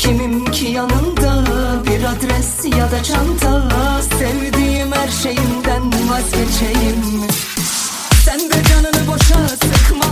Kimim ki yanında bir adres ya da çanta. Sevdiğim her şeyimden vazgeçeyim. Sen de canını boşa sıkma.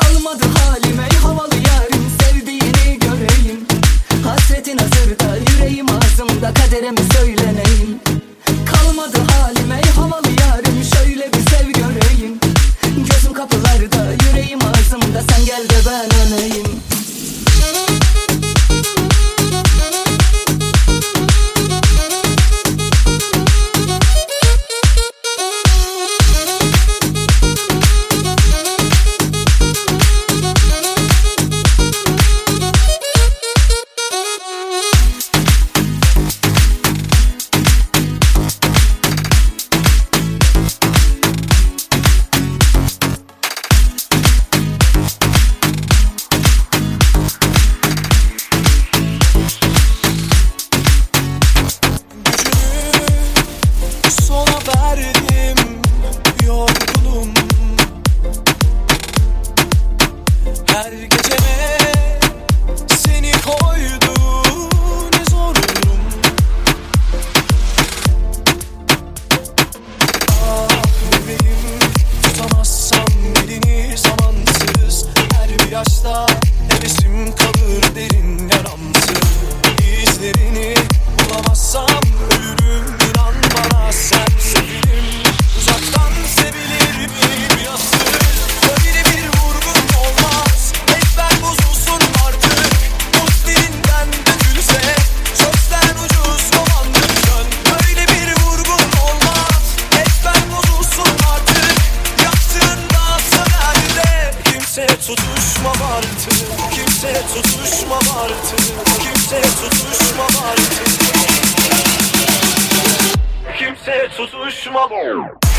Kalmadı halime havalı yarın Sevdiğini göreyim. Hasretin hazırda yüreğim ağzımda Kaderimi söyleneyim. Kalmadı halime havalı yarın Şöyle bir sev göreyim. Gözüm kapılarda yüreğim ağzımda Sen gel de ben tutuşma artık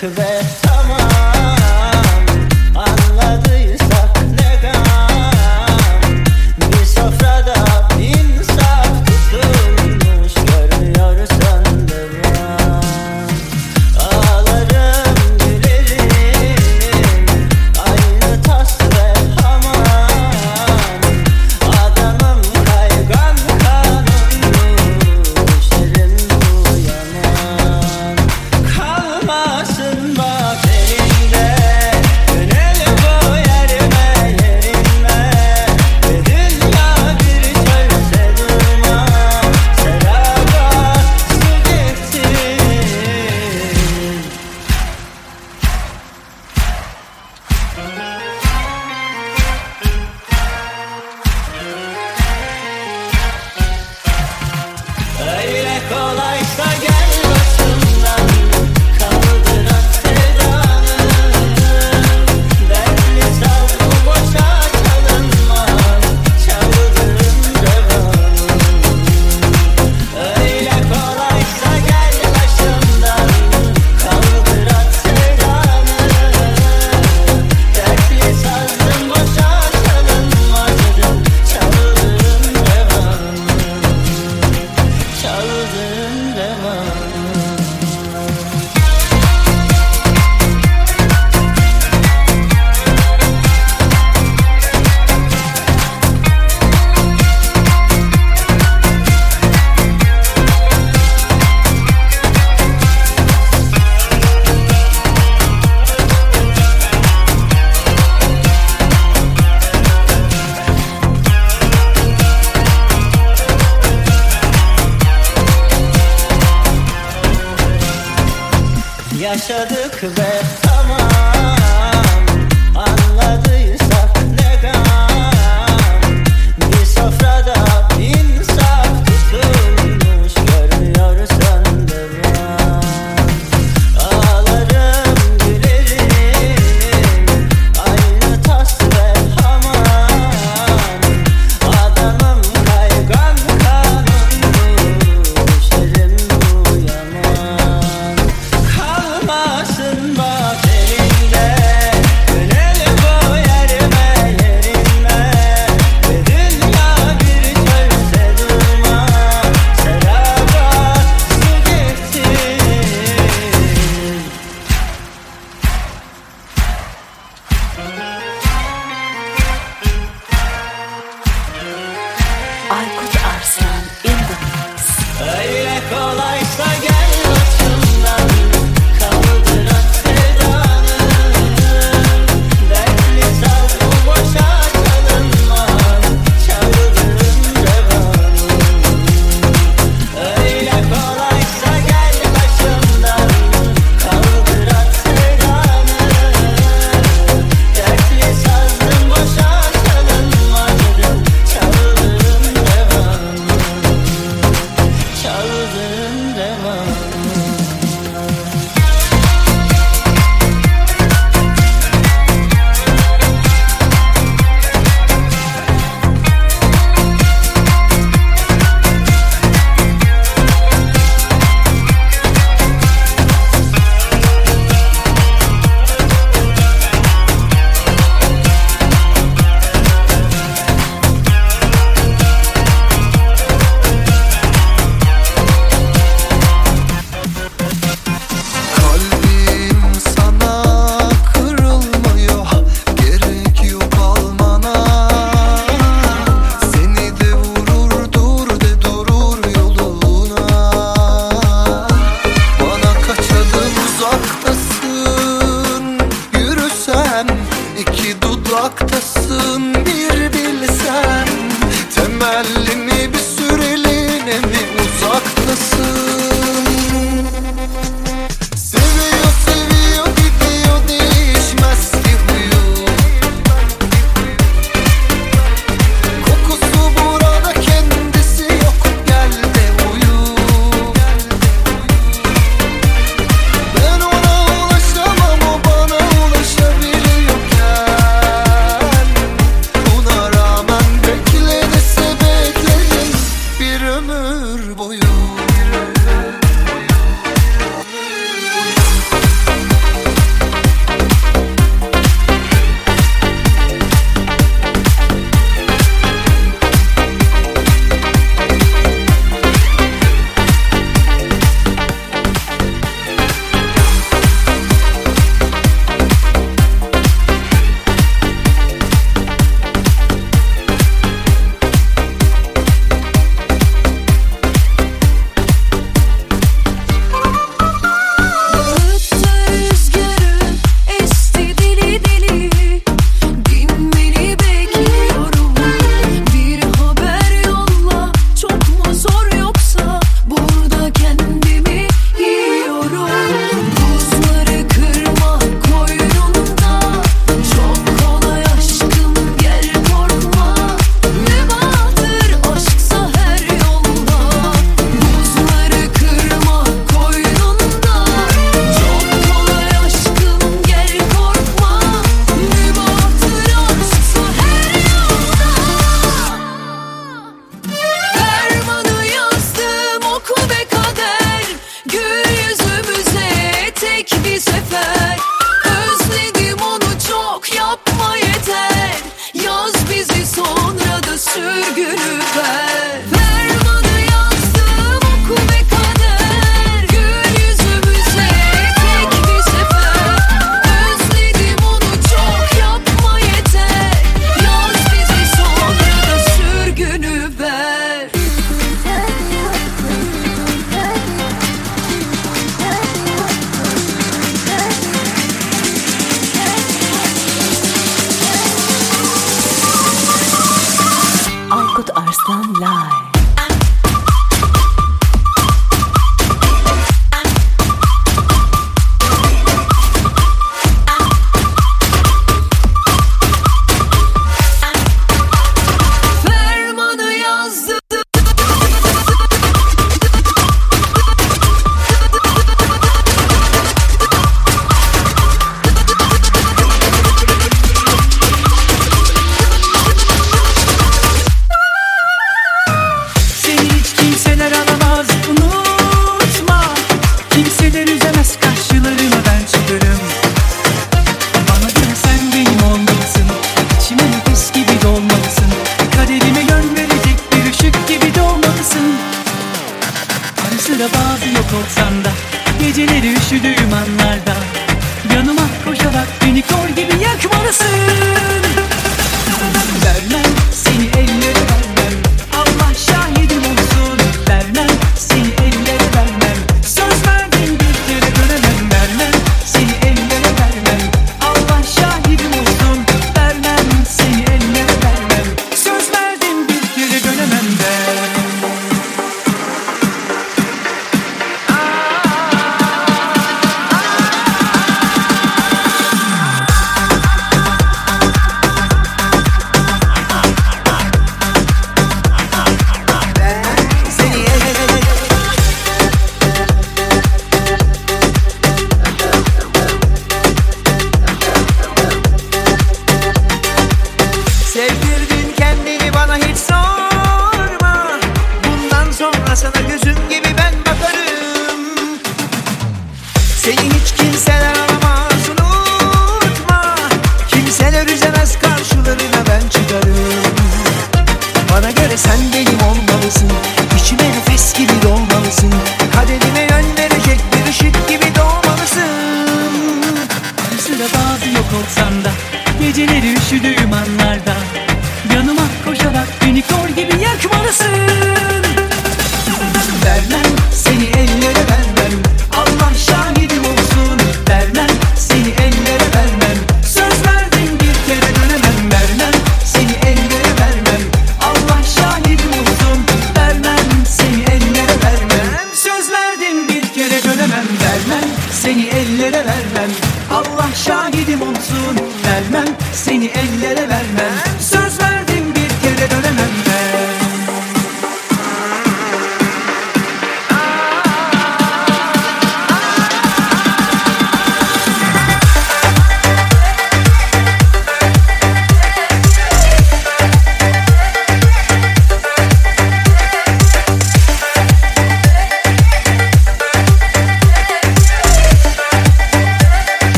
to that.